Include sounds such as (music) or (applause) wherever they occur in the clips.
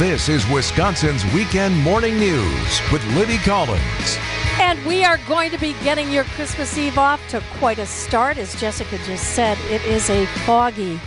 This is Wisconsin's Weekend Morning News with Libby Collins. And we are going to be getting your Christmas Eve off to quite a start. As Jessica just said, it is a foggy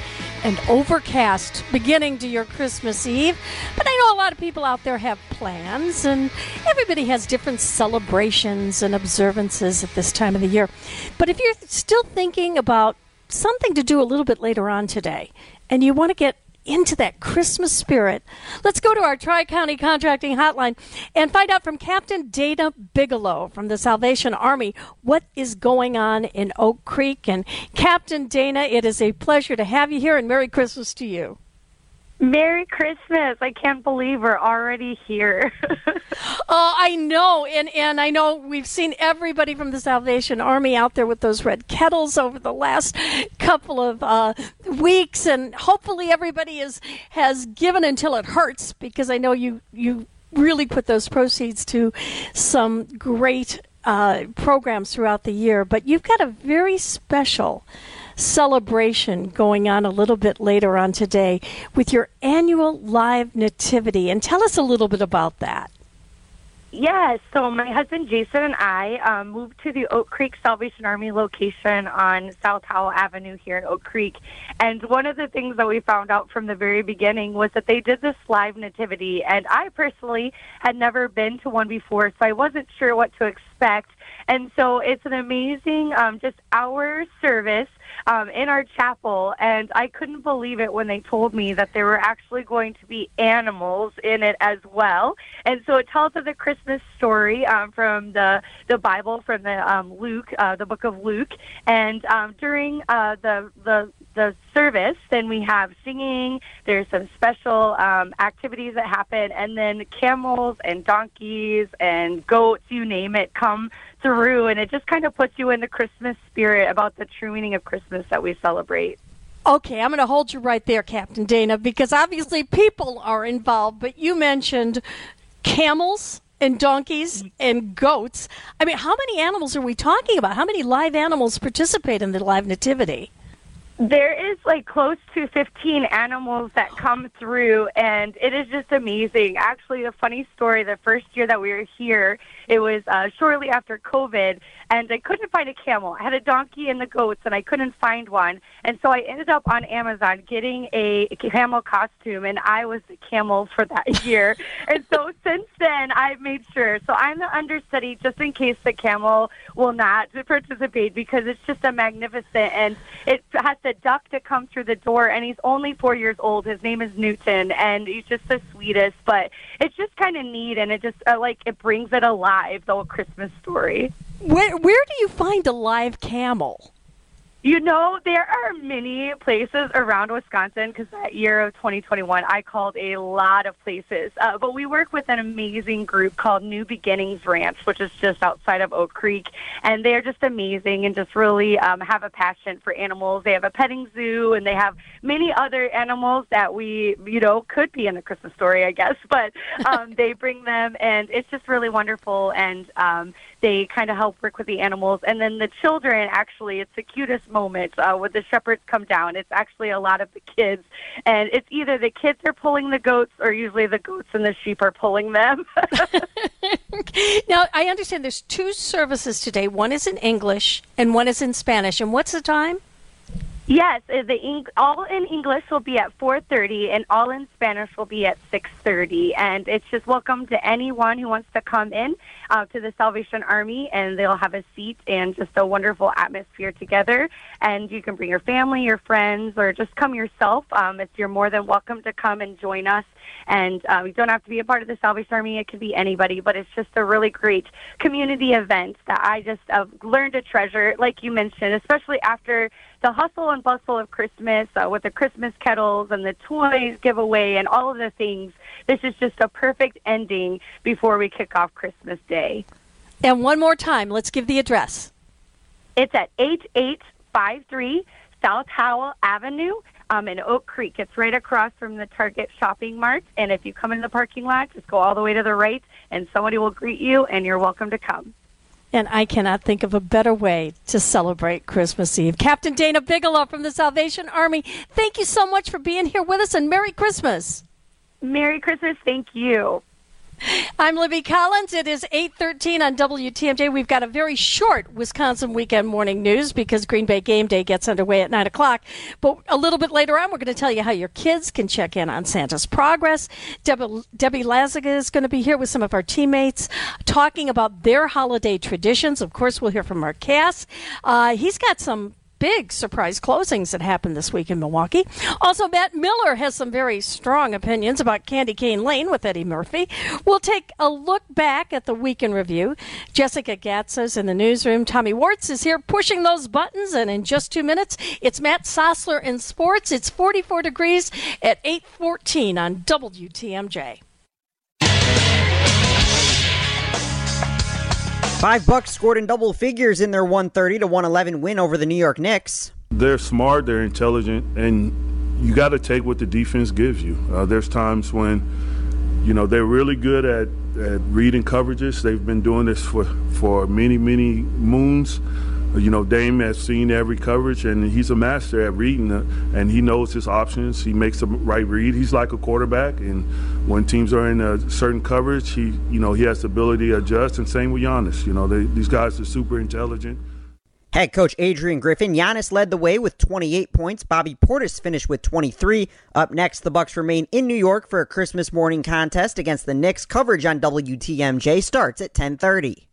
and overcast beginning to your Christmas Eve. But I know a lot of people out there have plans, and everybody has different celebrations and observances at this time of the year. But if you're still thinking about something to do a little bit later on today, and you want to get into that Christmas spirit. Let's go to our Tri County Contracting Hotline and find out from Captain Dana Bigelow from the Salvation Army what is going on in Oak Creek. And Captain Dana, it is a pleasure to have you here, and Merry Christmas to you. Merry Christmas. I can't believe we're already here. (laughs) oh, I know. And and I know we've seen everybody from the Salvation Army out there with those red kettles over the last couple of uh, weeks and hopefully everybody is has given until it hurts because I know you you really put those proceeds to some great uh, programs throughout the year, but you've got a very special celebration going on a little bit later on today with your annual live nativity. And tell us a little bit about that. Yes, so my husband Jason and I um, moved to the Oak Creek Salvation Army location on South Howell Avenue here in Oak Creek. And one of the things that we found out from the very beginning was that they did this live nativity. And I personally had never been to one before, so I wasn't sure what to expect. And so it's an amazing, um, just hour service um, in our chapel, and I couldn't believe it when they told me that there were actually going to be animals in it as well. And so it tells of the Christmas story um, from the the Bible, from the um, Luke, uh, the book of Luke. And um, during uh, the the the service, then we have singing. There's some special um, activities that happen, and then camels and donkeys and goats, you name it, come through, and it just kind of puts you in the Christmas spirit about the true meaning of Christmas that we celebrate. Okay, I'm going to hold you right there, Captain Dana, because obviously people are involved, but you mentioned camels and donkeys and goats. I mean, how many animals are we talking about? How many live animals participate in the live nativity? There is like close to 15 animals that come through, and it is just amazing. Actually, a funny story the first year that we were here, it was uh, shortly after COVID, and I couldn't find a camel. I had a donkey and the goats, and I couldn't find one. And so I ended up on Amazon getting a camel costume, and I was the camel for that (laughs) year. and so since then, I've made sure. So I'm the understudy just in case the camel will not participate because it's just a magnificent, and it has to duck to come through the door, and he's only four years old. His name is Newton, and he's just the sweetest. But it's just kind of neat, and it just uh, like it brings it alive, the whole Christmas story. Where where do you find a live camel? You know, there are many places around Wisconsin because that year of 2021, I called a lot of places. Uh, but we work with an amazing group called New Beginnings Ranch, which is just outside of Oak Creek. And they're just amazing and just really um, have a passion for animals. They have a petting zoo and they have many other animals that we, you know, could be in a Christmas story, I guess. (laughs) But um, they bring them and it's just really wonderful. And um, they kind of help work with the animals. And then the children, actually, it's the cutest moment uh, when the shepherds come down. It's actually a lot of the kids. And it's either the kids are pulling the goats or usually the goats and the sheep are pulling them. (laughs) now, I understand there's two services today. One is in English and one is in Spanish. And what's the time? Yes, uh, the all in English will be at 4:30 and all in Spanish will be at 6:30 and it's just welcome to anyone who wants to come in uh, to the Salvation Army and they'll have a seat and just a wonderful atmosphere together and you can bring your family, your friends or just come yourself. Um, it's you're more than welcome to come and join us and um, you don't have to be a part of the Salvation Army. It could be anybody, but it's just a really great community event that I just uh, learned to treasure like you mentioned, especially after the hustle and bustle of Christmas uh, with the Christmas kettles and the toys giveaway and all of the things. This is just a perfect ending before we kick off Christmas Day. And one more time, let's give the address. It's at 8853 South Howell Avenue um, in Oak Creek. It's right across from the Target shopping mart. And if you come in the parking lot, just go all the way to the right, and somebody will greet you, and you're welcome to come. And I cannot think of a better way to celebrate Christmas Eve. Captain Dana Bigelow from the Salvation Army, thank you so much for being here with us and Merry Christmas. Merry Christmas. Thank you. I'm Libby Collins. It is 8:13 on WTMJ. We've got a very short Wisconsin weekend morning news because Green Bay game day gets underway at nine o'clock. But a little bit later on, we're going to tell you how your kids can check in on Santa's progress. Debbie, Debbie Lazaga is going to be here with some of our teammates talking about their holiday traditions. Of course, we'll hear from Mark Cass. Uh, he's got some big surprise closings that happened this week in Milwaukee. Also, Matt Miller has some very strong opinions about Candy Cane Lane with Eddie Murphy. We'll take a look back at the week in review. Jessica Gatza's in the newsroom. Tommy Wartz is here pushing those buttons, and in just two minutes, it's Matt Sossler in sports. It's 44 degrees at 814 on WTMJ. Five bucks scored in double figures in their 130 to 111 win over the New York Knicks. They're smart, they're intelligent, and you got to take what the defense gives you. Uh, there's times when, you know, they're really good at, at reading coverages. They've been doing this for, for many, many moons. You know, Dame has seen every coverage, and he's a master at reading it, and he knows his options. He makes the right read. He's like a quarterback, and when teams are in a certain coverage, he, you know, he has the ability to adjust. And same with Giannis. You know, they, these guys are super intelligent. Head coach Adrian Griffin, Giannis led the way with 28 points. Bobby Portis finished with 23. Up next, the Bucks remain in New York for a Christmas morning contest against the Knicks. Coverage on WTMJ starts at 10:30.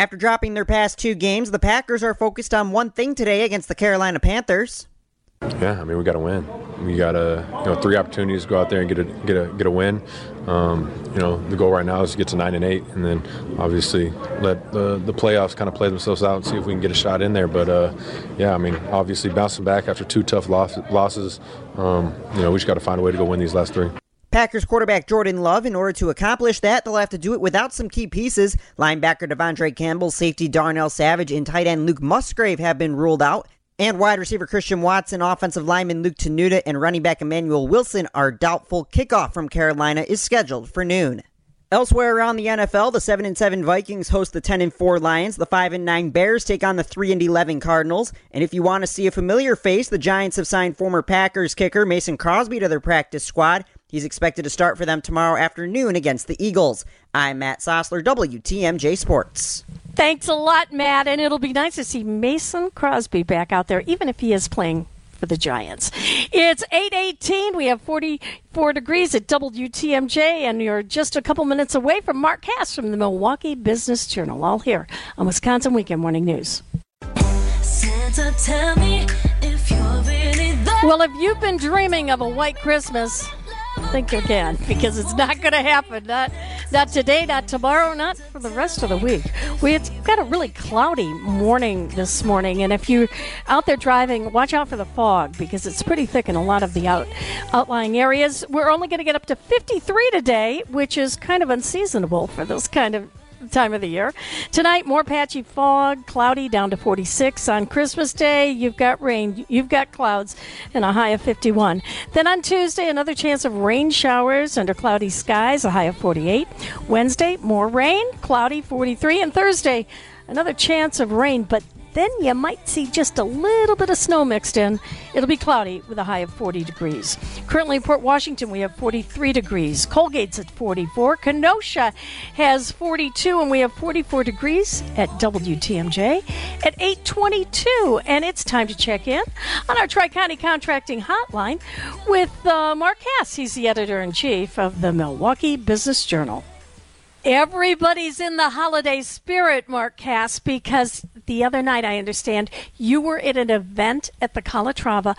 After dropping their past two games, the Packers are focused on one thing today against the Carolina Panthers. Yeah, I mean we got to win. We got a you know three opportunities to go out there and get a get a get a win. Um, you know the goal right now is to get to nine and eight, and then obviously let the the playoffs kind of play themselves out and see if we can get a shot in there. But uh, yeah, I mean obviously bouncing back after two tough loss, losses, um, you know we just got to find a way to go win these last three. Packers quarterback Jordan Love, in order to accomplish that, they'll have to do it without some key pieces. Linebacker De'Vondre Campbell, safety Darnell Savage, and tight end Luke Musgrave have been ruled out. And wide receiver Christian Watson, offensive lineman Luke Tenuta, and running back Emmanuel Wilson are doubtful. Kickoff from Carolina is scheduled for noon. Elsewhere around the NFL, the 7 and 7 Vikings host the 10 and 4 Lions. The 5 and 9 Bears take on the 3 and 11 Cardinals. And if you want to see a familiar face, the Giants have signed former Packers kicker Mason Crosby to their practice squad. He's expected to start for them tomorrow afternoon against the Eagles. I'm Matt Sossler, WTMJ Sports. Thanks a lot, Matt. And it'll be nice to see Mason Crosby back out there, even if he is playing for the Giants. It's 818. We have 44 degrees at WTMJ, and you're just a couple minutes away from Mark Cass from the Milwaukee Business Journal. All here on Wisconsin Weekend Morning News. Santa, if really well, if you've been dreaming of a white Christmas, think again because it's not going to happen. Not, not today, not tomorrow, not for the rest of the week. We it's got a really cloudy morning this morning, and if you're out there driving, watch out for the fog because it's pretty thick in a lot of the out outlying areas. We're only going to get up to 53 today, which is kind of unseasonable for this kind of time of the year. Tonight, more patchy fog, cloudy down to 46. On Christmas Day, you've got rain, you've got clouds, and a high of 51. Then on Tuesday, another chance of rain showers under cloudy skies, a high of 48. Wednesday, more rain, cloudy 43. And Thursday, another chance of rain, but then you might see just a little bit of snow mixed in. It'll be cloudy with a high of 40 degrees. Currently in Port Washington, we have 43 degrees. Colgate's at 44. Kenosha has 42, and we have 44 degrees at WTMJ at 822. And it's time to check in on our Tri County Contracting Hotline with uh, Mark Cass. He's the editor in chief of the Milwaukee Business Journal. Everybody's in the holiday spirit, Mark Cass, because the other night I understand you were at an event at the Calatrava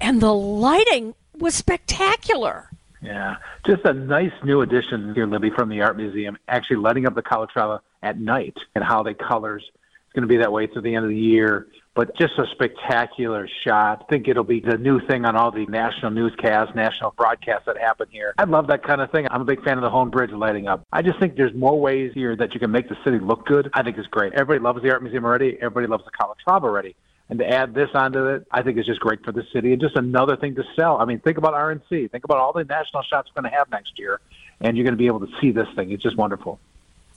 and the lighting was spectacular. Yeah, just a nice new addition here, Libby, from the Art Museum, actually lighting up the Calatrava at night and how they colors. It's going to be that way through the end of the year but just a spectacular shot. I think it'll be the new thing on all the national newscasts, national broadcasts that happen here. I love that kind of thing. I'm a big fan of the Hoan Bridge lighting up. I just think there's more ways here that you can make the city look good. I think it's great. Everybody loves the Art Museum already. Everybody loves the Calatrava already. And to add this onto it, I think is just great for the city and just another thing to sell. I mean, think about RNC. Think about all the national shots we're going to have next year, and you're going to be able to see this thing. It's just wonderful.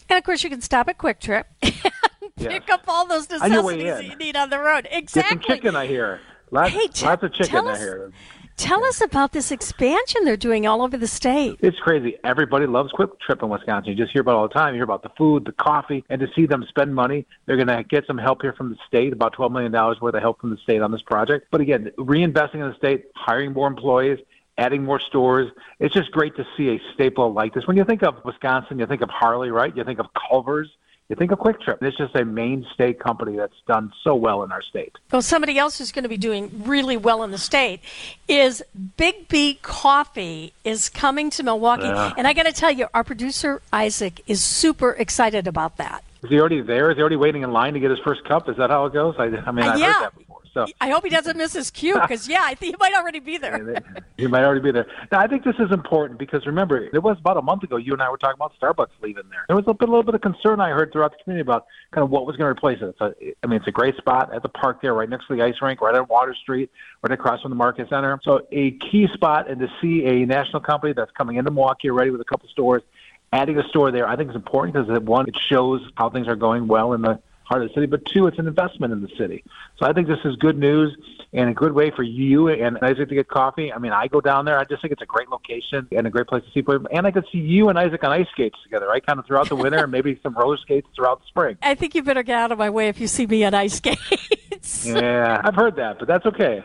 And of course, you can stop at Kwik Trip (laughs) pick up all those necessities that you need on the road. Exactly. Get some chicken, I hear. Lots, hey, t- lots of chicken, us, I hear. Tell us about this expansion they're doing all over the state. It's crazy. Everybody loves Kwik Trip in Wisconsin. You just hear about it all the time. You hear about the food, the coffee, and to see them spend money, they're going to get some help here from the state, about $12 million worth of help from the state on this project. But again, reinvesting in the state, hiring more employees, adding more stores. It's just great to see a staple like this. When you think of Wisconsin, you think of Harley, right? You think of Culver's. You think of Kwik Trip. It's just a mainstay company that's done so well in our state. Well, somebody else who's going to be doing really well in the state is Biggby Coffee is coming to Milwaukee. Yeah. And I got to tell you, our producer, Isaac, is super excited about that. Is he already there? Is he already waiting in line to get his first cup? Is that how it goes? I, I mean, I've yeah. Heard that before. So I hope he doesn't miss his cue because, yeah, I think he might already be there. (laughs) he might already be there. Now, I think this is important because remember, it was about a month ago. You and I were talking about Starbucks leaving there. There was a, bit, a little bit of concern I heard throughout the community about kind of what was going to replace it. A, I mean, it's a great spot at the park there, right next to the ice rink, right on Water Street, right across from the Marcus Center. So a key spot, and to see a national company that's coming into Milwaukee already with a couple stores, adding a store there, I think is important because one, it shows how things are going well in the heart of the city, but two, it's an investment in the city. So I think this is good news and a good way for you and Isaac to get coffee. I mean, I go down there. I just think it's a great location and a great place to see people. And I could see you and Isaac on ice skates together, right? Kind of throughout the winter and maybe (laughs) some roller skates throughout the spring. I think you better get out of my way if you see me on ice skates. Yeah, I've heard that, but that's okay.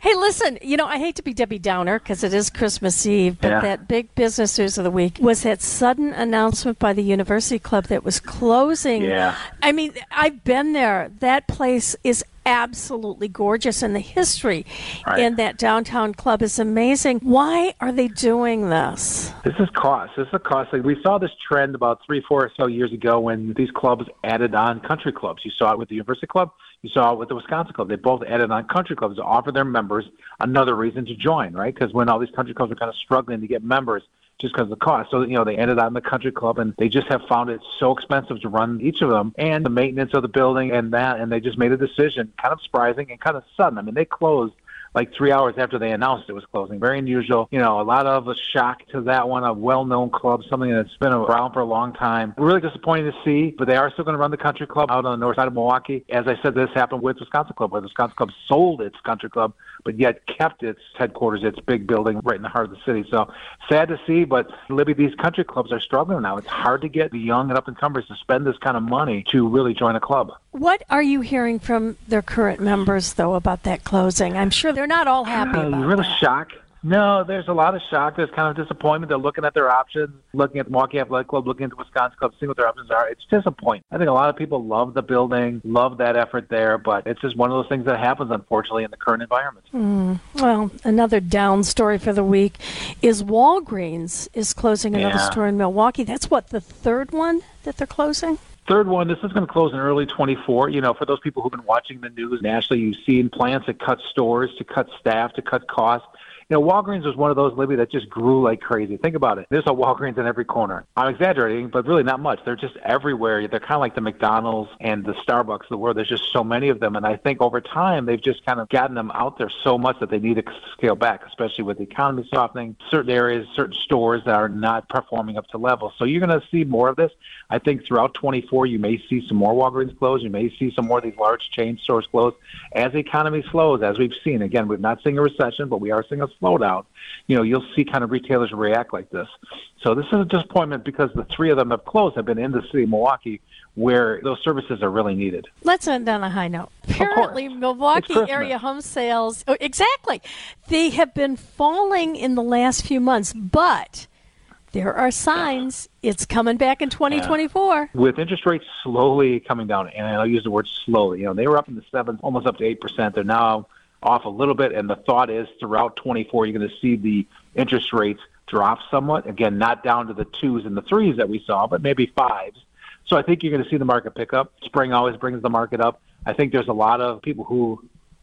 Hey, listen, you know, I hate to be Debbie Downer because it is Christmas Eve, but Yeah. that big business news of the week was that sudden announcement by the University Club that was closing. Yeah. I mean, I've been there. That place is absolutely gorgeous, and the history Right. in that downtown club is amazing. Why are they doing this? This is cost. This is a cost. Like we saw this trend about three, four or so years ago when these clubs added on country clubs. You saw it with the University Club. You saw it with the Wisconsin Club. They both added on country clubs to offer their members another reason to join, right? Because when all these country clubs were kind of struggling to get members just because of the cost. So, you know, they ended on the country club and they just have found it so expensive to run each of them and the maintenance of the building and that. And they just made a decision, kind of surprising and kind of sudden. I mean, they closed like three hours after they announced it was closing. Very unusual. You know, a lot of a shock to that one, a well-known club, something that's been around for a long time. Really disappointing to see, but they are still going to run the country club out on the north side of Milwaukee. As I said, this happened with Wisconsin Club, where Wisconsin Club sold its country club, but yet kept its headquarters, its big building right in the heart of the city. So sad to see, but Libby, these country clubs are struggling now. It's hard to get the young and up-and-comers to spend this kind of money to really join a club. What are you hearing from their current members, though, about that closing? I'm sure they're not all happy Uh, about really that. shock. No, there's a lot of shock. There's kind of disappointment. They're looking at their options, looking at the Milwaukee Athletic Club, looking at the Wisconsin Club, seeing what their options are. It's disappointing. I think a lot of people love the building, love that effort there, but it's just one of those things that happens, unfortunately, in the current environment. Hmm. Well, another down story for the week is Walgreens is closing another Yeah. store in Milwaukee. That's what the third one that they're closing. Third one, this is going to close in early 24. You know, for those people who've been watching the news nationally, you've seen plans to cut stores, to cut staff, to cut costs. You know, Walgreens was one of those, Libby, that just grew like crazy. Think about it. There's a Walgreens in every corner. I'm exaggerating, but really not much. They're just everywhere. They're kind of like the McDonald's and the Starbucks of the world. There's just so many of them. And I think over time, they've just kind of gotten them out there so much that they need to scale back, especially with the economy softening, certain areas, certain stores that are not performing up to level. So you're going to see more of this. I think throughout 24, you may see some more Walgreens close. You may see some more of these large chain stores close as the economy slows, as we've seen. Again, we're not seeing a recession, but we are seeing a slowdown. You know, you'll see kind of retailers react like this. So this is a disappointment because the three of them have closed, have been in the city of Milwaukee where those services are really needed. Let's end on a high note. Apparently. Milwaukee area home sales, oh, exactly, they have been falling in the last few months, but there are signs it's coming back in 2024. with interest rates slowly coming down, and I'll use the word slowly. You know, they were up in the sevens, almost up to eight percent. They're now off a little bit, and the thought is throughout 24, you're going to see the interest rates drop somewhat. Again, not down to the twos and the threes that we saw, but maybe fives. So I think you're going to see the market pick up. Spring always brings the market up. I think there's a lot of people who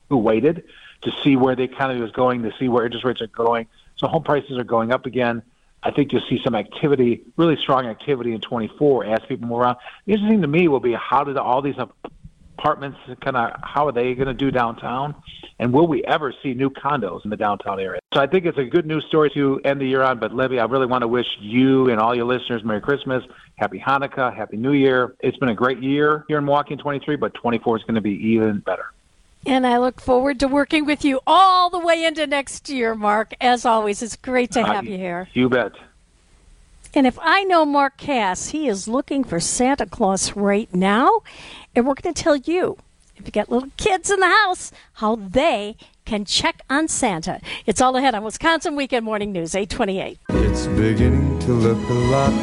who waited to see where the economy was going, to see where interest rates are going. So home prices are going up again. I think you'll see some activity, really strong activity in 24 as people move around. The interesting to me will be how did all these apartments kind of how are they going to do downtown, and will we ever see new condos in the downtown area? So I think it's a good news story to end the year on. But Libby, I really want to wish you and all your listeners Merry Christmas, Happy Hanukkah, Happy New Year. It's been a great year here in Milwaukee in 23, but 24 is going to be even better. And I look forward to working with you all the way into next year, Mark. As always, it's great to have uh, you here. You bet. And if I know Mark Cass, he is looking for Santa Claus right now. And we're going to tell you, if you got little kids in the house, how they can check on Santa. It's all ahead on Wisconsin Weekend Morning News, 828. It's beginning to look a lot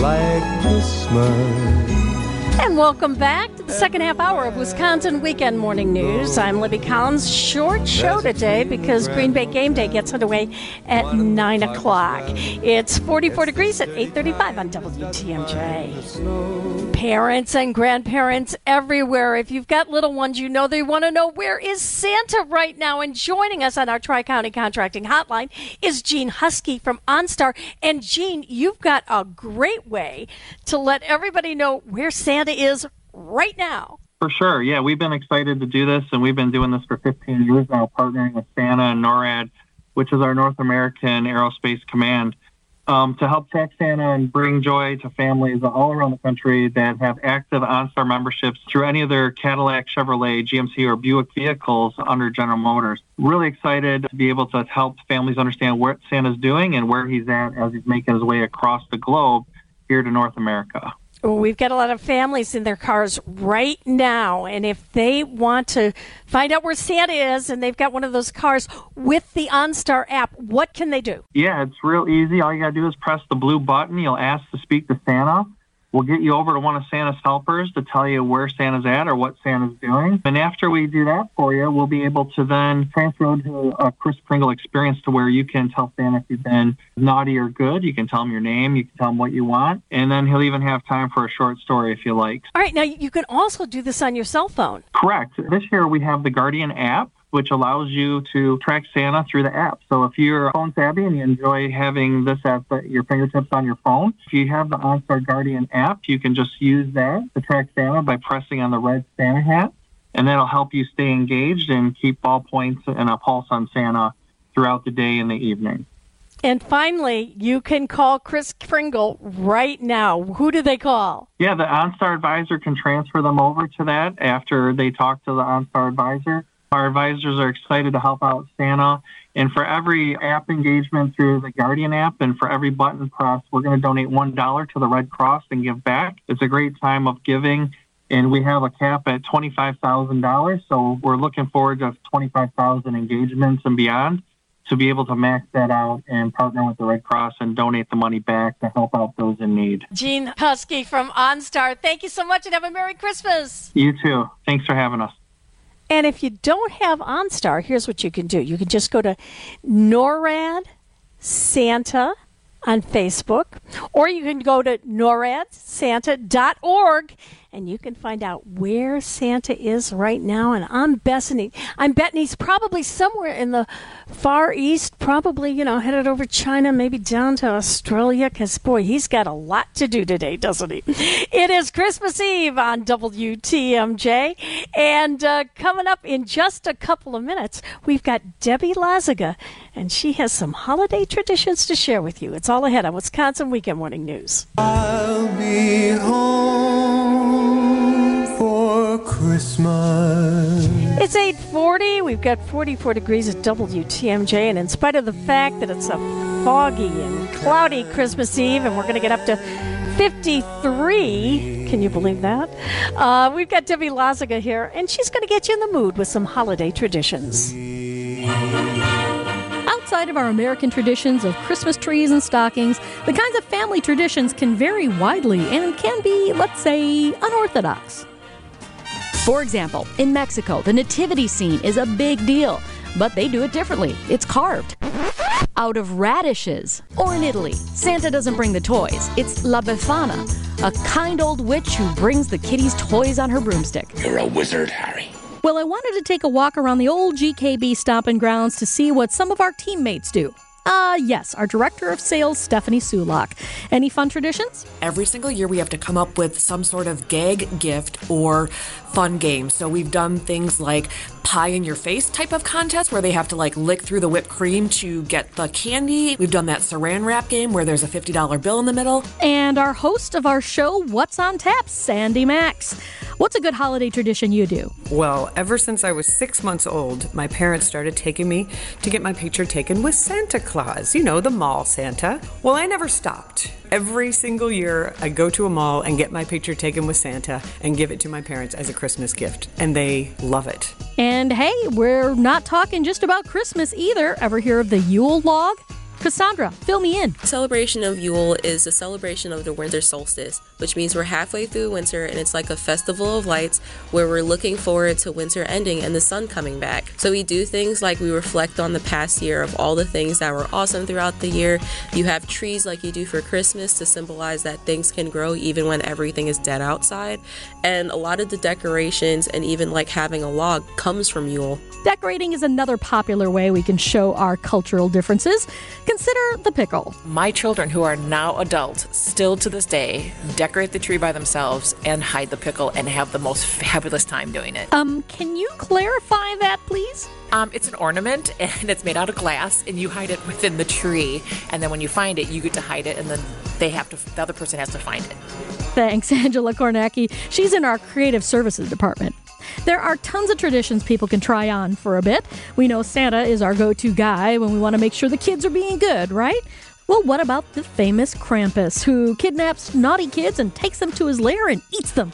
like Christmas. And welcome back to the second half hour of Wisconsin Weekend Morning News. I'm Libby Collins. Short show today because Green Bay Game Day gets underway at 9 o'clock. It's 44 degrees at 835 on WTMJ. Parents and grandparents everywhere, if you've got little ones, you know they want to know where is Santa right now. And joining us on our Tri County Contracting Hotline is Gene Husky from OnStar. And Gene, you've got a great way to let everybody know where Santa is right now. For sure. Yeah, we've been excited to do this, and we've been doing this for 15 years now, partnering with Santa and NORAD, which is our North American Aerospace Command, um, to help track Santa and bring joy to families all around the country that have active OnStar memberships through any of their Cadillac, Chevrolet, GMC, or Buick vehicles under General Motors. Really excited to be able to help families understand what Santa's doing and where he's at as he's making his way across the globe here to North America. We've got a lot of families in their cars right now, and if they want to find out where Santa is and they've got one of those cars with the OnStar app, what can they do? Yeah, it's real easy. All you got to do is press the blue button. You'll ask to speak to Santa. We'll get you over to one of Santa's helpers to tell you where Santa's at or what Santa's doing. And after we do that for you, we'll be able to then transfer to a Kris Kringle experience to where you can tell Santa if you've been naughty or good. You can tell him your name, you can tell him what you want, and then he'll even have time for a short story if you like. All right, now you can also do this on your cell phone. Correct. This year we have the Guardian app which allows you to track Santa through the app. So if you're phone savvy and you enjoy having this at your fingertips on your phone, if you have the OnStar Guardian app, you can just use that to track Santa by pressing on the red Santa hat, and that'll help you stay engaged and keep ball points and a pulse on Santa throughout the day and the evening. And finally, you can call Kris Kringle right now. Who do they call? Yeah, the OnStar advisor can transfer them over to that after they talk to the OnStar advisor. Our advisors are excited to help out Santa. And for every app engagement through the Guardian app and for every button press, we're going to donate $1 to the Red Cross and give back. It's a great time of giving. And we have a cap at $25,000. So we're looking forward to 25,000 engagements and beyond to be able to max that out and partner with the Red Cross and donate the money back to help out those in need. Gene Husky from OnStar, thank you so much and have a Merry Christmas. You too. Thanks for having us. And if you don't have OnStar, here's what you can do. You can just go to NORAD Santa on Facebook, or you can go to noradsanta.org and you can find out where Santa is right now. And I'm betting, I'm betting he's probably somewhere in the far east, probably you know headed over China, maybe down to Australia. Because boy, he's got a lot to do today, doesn't he? (laughs) It is Christmas Eve on WTMJ, and uh, coming up in just a couple of minutes, we've got Debbie Lazaga, and she has some holiday traditions to share with you. It's all ahead on Wisconsin Weekend Morning News. I'll be home. It's 8:40. We've got 44 degrees at WTMJ, and in spite of the fact that it's a foggy and cloudy Christmas Eve, and we're going to get up to 53. Can you believe that? Uh, we've got Debbie Lazaga here, and she's going to get you in the mood with some holiday traditions. Outside of our American traditions of Christmas trees and stockings, the kinds of family traditions can vary widely and can be, let's say, unorthodox. For example, in Mexico, the nativity scene is a big deal, but they do it differently. It's carved out of radishes. Or in Italy, Santa doesn't bring the toys, it's La Befana, a kind old witch who brings the kiddies toys on her broomstick. You're a wizard, Harry. Well, I wanted to take a walk around the old GKB stomping grounds to see what some of our teammates do. Uh, yes, our director of sales, Stephanie Sulak. Any fun traditions? Every single year we have to come up with some sort of gag gift or fun game. So we've done things like pie in your face type of contest where they have to like lick through the whipped cream to get the candy. We've done that saran wrap game where there's a $50 bill in the middle. And our host of our show, What's on Tap, Sandy Max. What's a good holiday tradition you do? Well, ever since I was six months old, my parents started taking me to get my picture taken with Santa Claus, you know, the mall Santa. Well, I never stopped. Every single year, I go to a mall and get my picture taken with Santa and give it to my parents as a Christmas gift, and they love it. And hey, we're not talking just about Christmas either. Ever hear of the Yule log? Cassandra, fill me in. Celebration of Yule is a celebration of the winter solstice, which means we're halfway through winter and it's like a festival of lights where we're looking forward to winter ending and the sun coming back. So we do things like we reflect on the past year of all the things that were awesome throughout the year. You have trees like you do for Christmas to symbolize that things can grow even when everything is dead outside. And a lot of the decorations and even like having a log comes from Yule. Decorating is another popular way we can show our cultural differences. Consider the pickle. My children, who are now adults, still to this day decorate the tree by themselves and hide the pickle and have the most fabulous time doing it. Um, can you clarify that, please? Um, it's an ornament (laughs) and it's made out of glass, and you hide it within the tree. And then when you find it, you get to hide it, and then they have to. The other person has to find it. Thanks, (laughs) Angela Kornacki. She's in our creative services department. There are tons of traditions people can try on for a bit. We know Santa is our go to guy when we want to make sure the kids are being good, right? Well, what about the famous Krampus, who kidnaps naughty kids and takes them to his lair and eats them?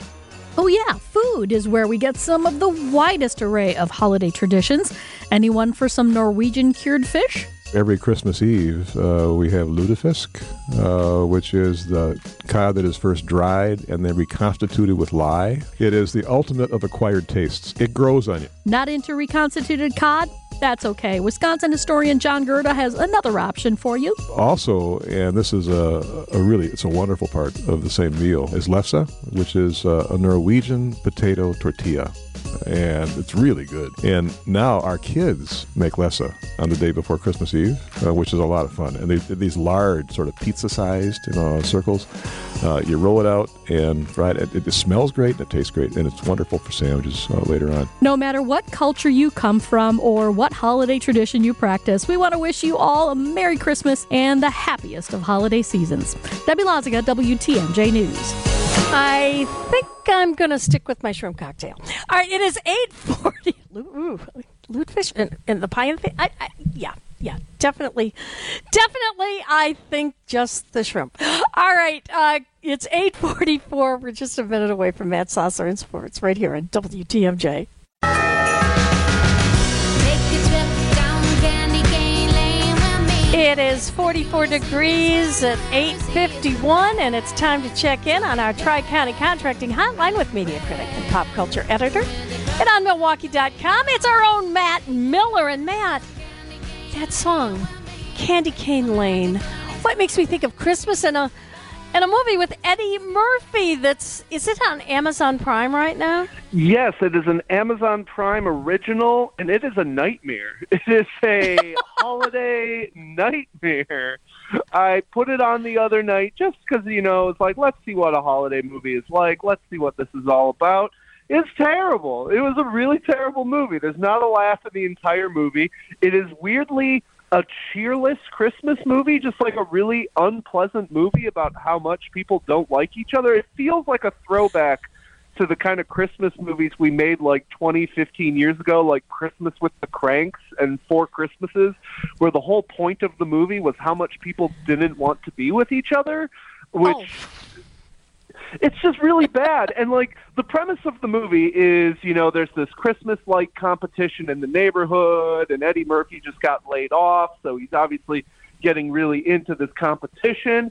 Oh, yeah, food is where we get some of the widest array of holiday traditions. Anyone for some Norwegian cured fish? Every Christmas Eve, uh, we have lutefisk, uh, which is the cod that is first dried and then reconstituted with lye. It is the ultimate of acquired tastes. It grows on you. Not into reconstituted cod? That's okay. Wisconsin historian John Gurda has another option for you. Also, and this is a, a really, it's a wonderful part of the same meal, is lefse, which is uh, a Norwegian potato tortilla and it's really good. And now our kids make lefse on the day before Christmas Eve, uh, which is a lot of fun. And they, these large, sort of pizza-sized, you know, circles. Uh, you roll it out and fry it. it. It smells great and it tastes great, and it's wonderful for sandwiches uh, later on. No matter what culture you come from or what holiday tradition you practice, we want to wish you all a Merry Christmas and the happiest of holiday seasons. Debbie Lazaga, WTMJ News. I think I'm going to stick with my shrimp cocktail. All right, it is 840. Ooh, lutefisk and, and the pie and the, I, I, yeah, yeah, definitely. Definitely, I think just the shrimp. All right, uh, it's 844. We're just a minute away from Matt Sossler in sports right here on WTMJ. It is 44 degrees at 8:51 and it's time to check in on our Tri-County Contracting Hotline with media critic and pop culture editor and on milwaukee.com. It's our own Matt Miller and Matt. That song, Candy Cane Lane. What makes me think of Christmas and a and a movie with Eddie Murphy that's is it on Amazon Prime right now? Yes, it is an Amazon Prime original and it is a nightmare. (laughs) It is a (laughs) holiday nightmare. I put it on the other night just cuz you know, it's like let's see what a holiday movie is like. Let's see what this is all about. It's terrible. It was a really terrible movie. There's not a laugh in the entire movie. It is weirdly a cheerless Christmas movie, just like a really unpleasant movie about how much people don't like each other. It feels like a throwback to the kind of Christmas movies we made like 20, 15 years ago, like Christmas with the Cranks and Four Christmases, where the whole point of the movie was how much people didn't want to be with each other, which. Oh it's just really bad. And like the premise of the movie is, you know, there's this Christmas like competition in the neighborhood, and Eddie Murphy just got laid off, so he's obviously getting really into this competition.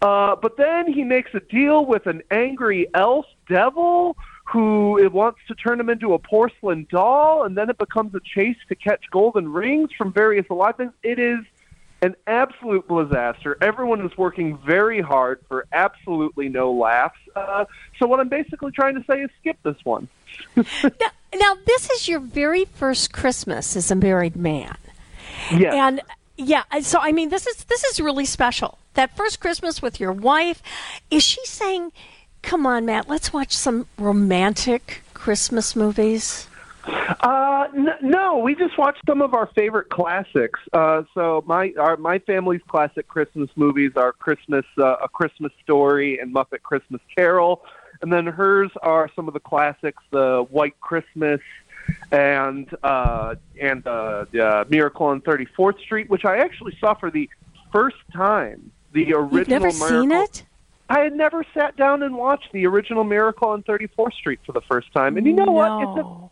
Uh, but then he makes a deal with an angry elf devil who wants to turn him into a porcelain doll, and then it becomes a chase to catch golden rings from various alive things. It is an absolute disaster. Everyone is working very hard for absolutely no laughs. Uh, so what I'm basically trying to say is skip this one. (laughs) now, now, this is your very first Christmas as a married man. Yeah. And yeah, so I mean, this is this is really special. That first Christmas with your wife, is she saying, "Come on, Matt, let's watch some romantic Christmas movies"? Uh, n- no, we just watched some of our favorite classics. Uh, so my our, my family's classic Christmas movies are Christmas, uh, A Christmas Story, and Muppet Christmas Carol, and then hers are some of the classics, The White Christmas, and uh, and uh, uh, Miracle on 34th Street, which I actually saw for the first time. The original. You've never Miracle- seen it? I had never sat down and watched the original Miracle on 34th Street for the first time, and you know what? It's a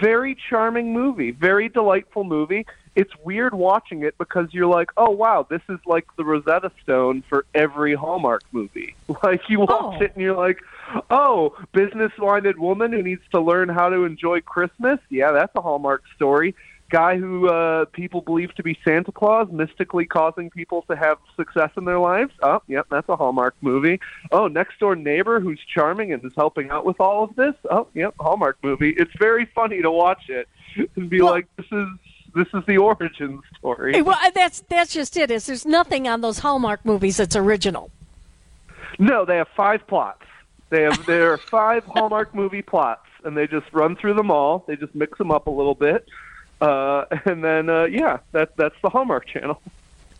very charming movie, very delightful movie. It's weird watching it because you're like, oh wow, this is like the Rosetta Stone for every Hallmark movie. (laughs) Like you watch oh. it and you're like, oh, business-minded woman who needs to learn how to enjoy Christmas. Yeah, that's a Hallmark story. Guy who uh, people believe to be Santa Claus, mystically causing people to have success in their lives. Oh, yep, that's a Hallmark movie. Oh, next door neighbor who's charming and is helping out with all of this. Oh, yep, Hallmark movie. It's very funny to watch it and be like, this is this is the origin story. Well, that's that's just it. Is there's nothing on those Hallmark movies that's original. No, they have five plots. They have there are five Hallmark movie plots, and they just run through them all. They just mix them up a little bit, uh, (laughs) and then uh, yeah, that that's the Hallmark Channel.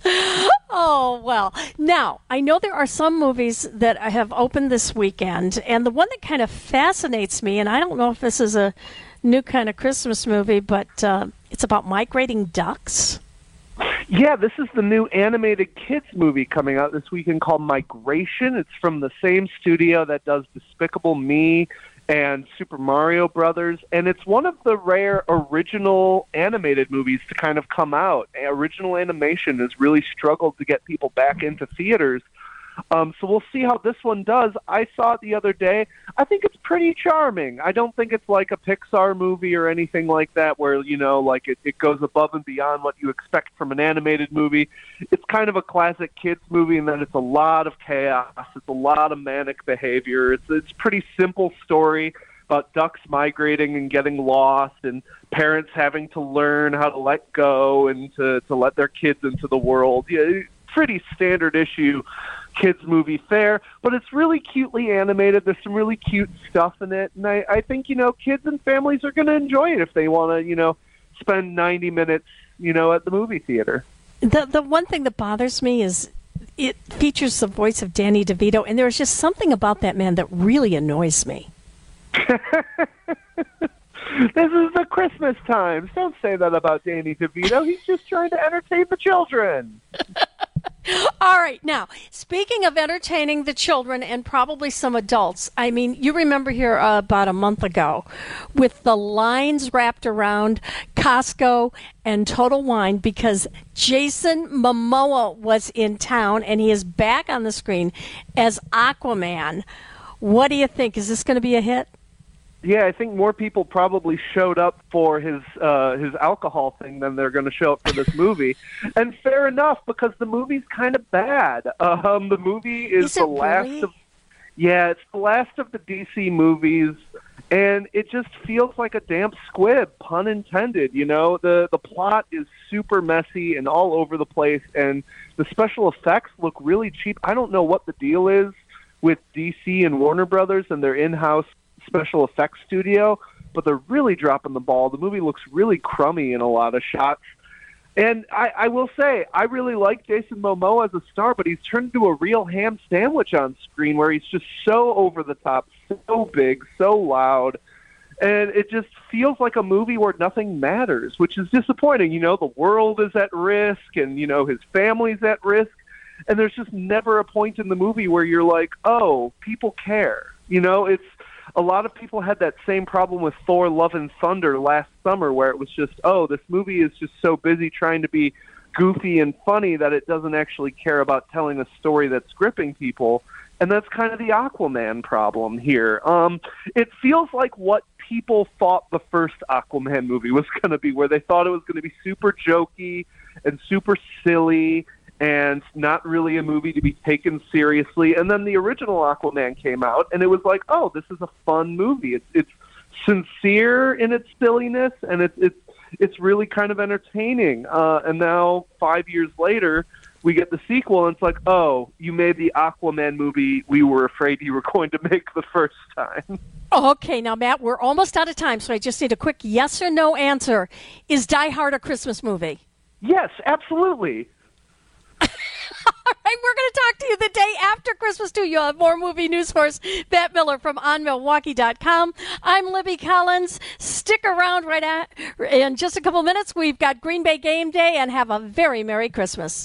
(laughs) Oh, well. Now, I know there are some movies that I have opened this weekend, and the one that kind of fascinates me, and I don't know if this is a new kind of Christmas movie, but uh, it's about migrating ducks. Yeah, this is the new animated kids movie coming out this weekend called Migration. It's from the same studio that does Despicable Me and Super Mario Brothers, and it's one of the rare original animated movies to kind of come out. Original animation has really struggled to get people back into theaters. Um, so we'll see how this one does. I saw it the other day. I think it's pretty charming. I don't think it's like a Pixar movie or anything like that where, you know, like it, it goes above and beyond what you expect from an animated movie. It's kind of a classic kids movie in that it's a lot of chaos. It's a lot of manic behavior. It's it's pretty simple story about ducks migrating and getting lost and parents having to learn how to let go and to, to let their kids into the world. Yeah, pretty standard issue kids movie fair, but it's really cutely animated. There's some really cute stuff in it, and I, I think you know kids and families are going to enjoy it if they want to you know spend 90 minutes you know at the movie theater. The the one thing that bothers me is it features the voice of Danny DeVito, and there's just something about that man that really annoys me. (laughs) This is the Christmas times. Don't say that about Danny DeVito. He's just trying to entertain the children. (laughs) (laughs) All right, now speaking of entertaining the children and probably some adults, I mean, you remember here uh, about a month ago with the lines wrapped around Costco and Total Wine because Jason Momoa was in town and he is back on the screen as Aquaman. What do you think? Is this going to be a hit? Yeah, I think more people probably showed up for his uh, his alcohol thing than they're going to show up for this movie, (laughs) and fair enough because the movie's kind of bad. Um, the movie is, Is the last really? of yeah, it's the last of the DC movies, and it just feels like a damp squib, pun intended. You know, the the plot is super messy and all over the place, and the special effects look really cheap. I don't know what the deal is with DC and Warner Brothers and their in-house special effects studio, but they're really dropping the ball. The movie looks really crummy in a lot of shots. And I, I will say, I really like Jason Momoa as a star, but he's turned into a real ham sandwich on screen where he's just so over the top, so big, so loud. And it just feels like a movie where nothing matters, which is disappointing. You know, the world is at risk and, you know, his family's at risk. And there's just never a point in the movie where you're like, oh, people care. You know, it's a lot of people had that same problem with Thor Love and Thunder last summer where it was just, oh, this movie is just so busy trying to be goofy and funny that it doesn't actually care about telling a story that's gripping people. And that's kind of the Aquaman problem here. Um, it feels like what people thought the first Aquaman (laughs) movie was going to be, where they thought it was going to be super jokey and super silly and not really a movie to be taken seriously. And then the original Aquaman came out, and it was like, oh, this is a fun movie. It's it's sincere in its silliness, and it's it's it's really kind of entertaining. Uh, and now five years later, we get the sequel, and it's like, oh, you made the Aquaman movie we were afraid you were (laughs) going to make the first time. Okay, now, Matt, we're almost out of time, so I just need a quick yes or no answer. Is Die Hard a Christmas movie? Yes, absolutely. (laughs) All right, we're going to talk to you the day after Christmas, too. You'll have more movie news for us. Matt Miller from OnMilwaukee.com. I'm Libby Collins. Stick around right at, in just a couple minutes. We've got Green Bay Game Day and have a very Merry Christmas.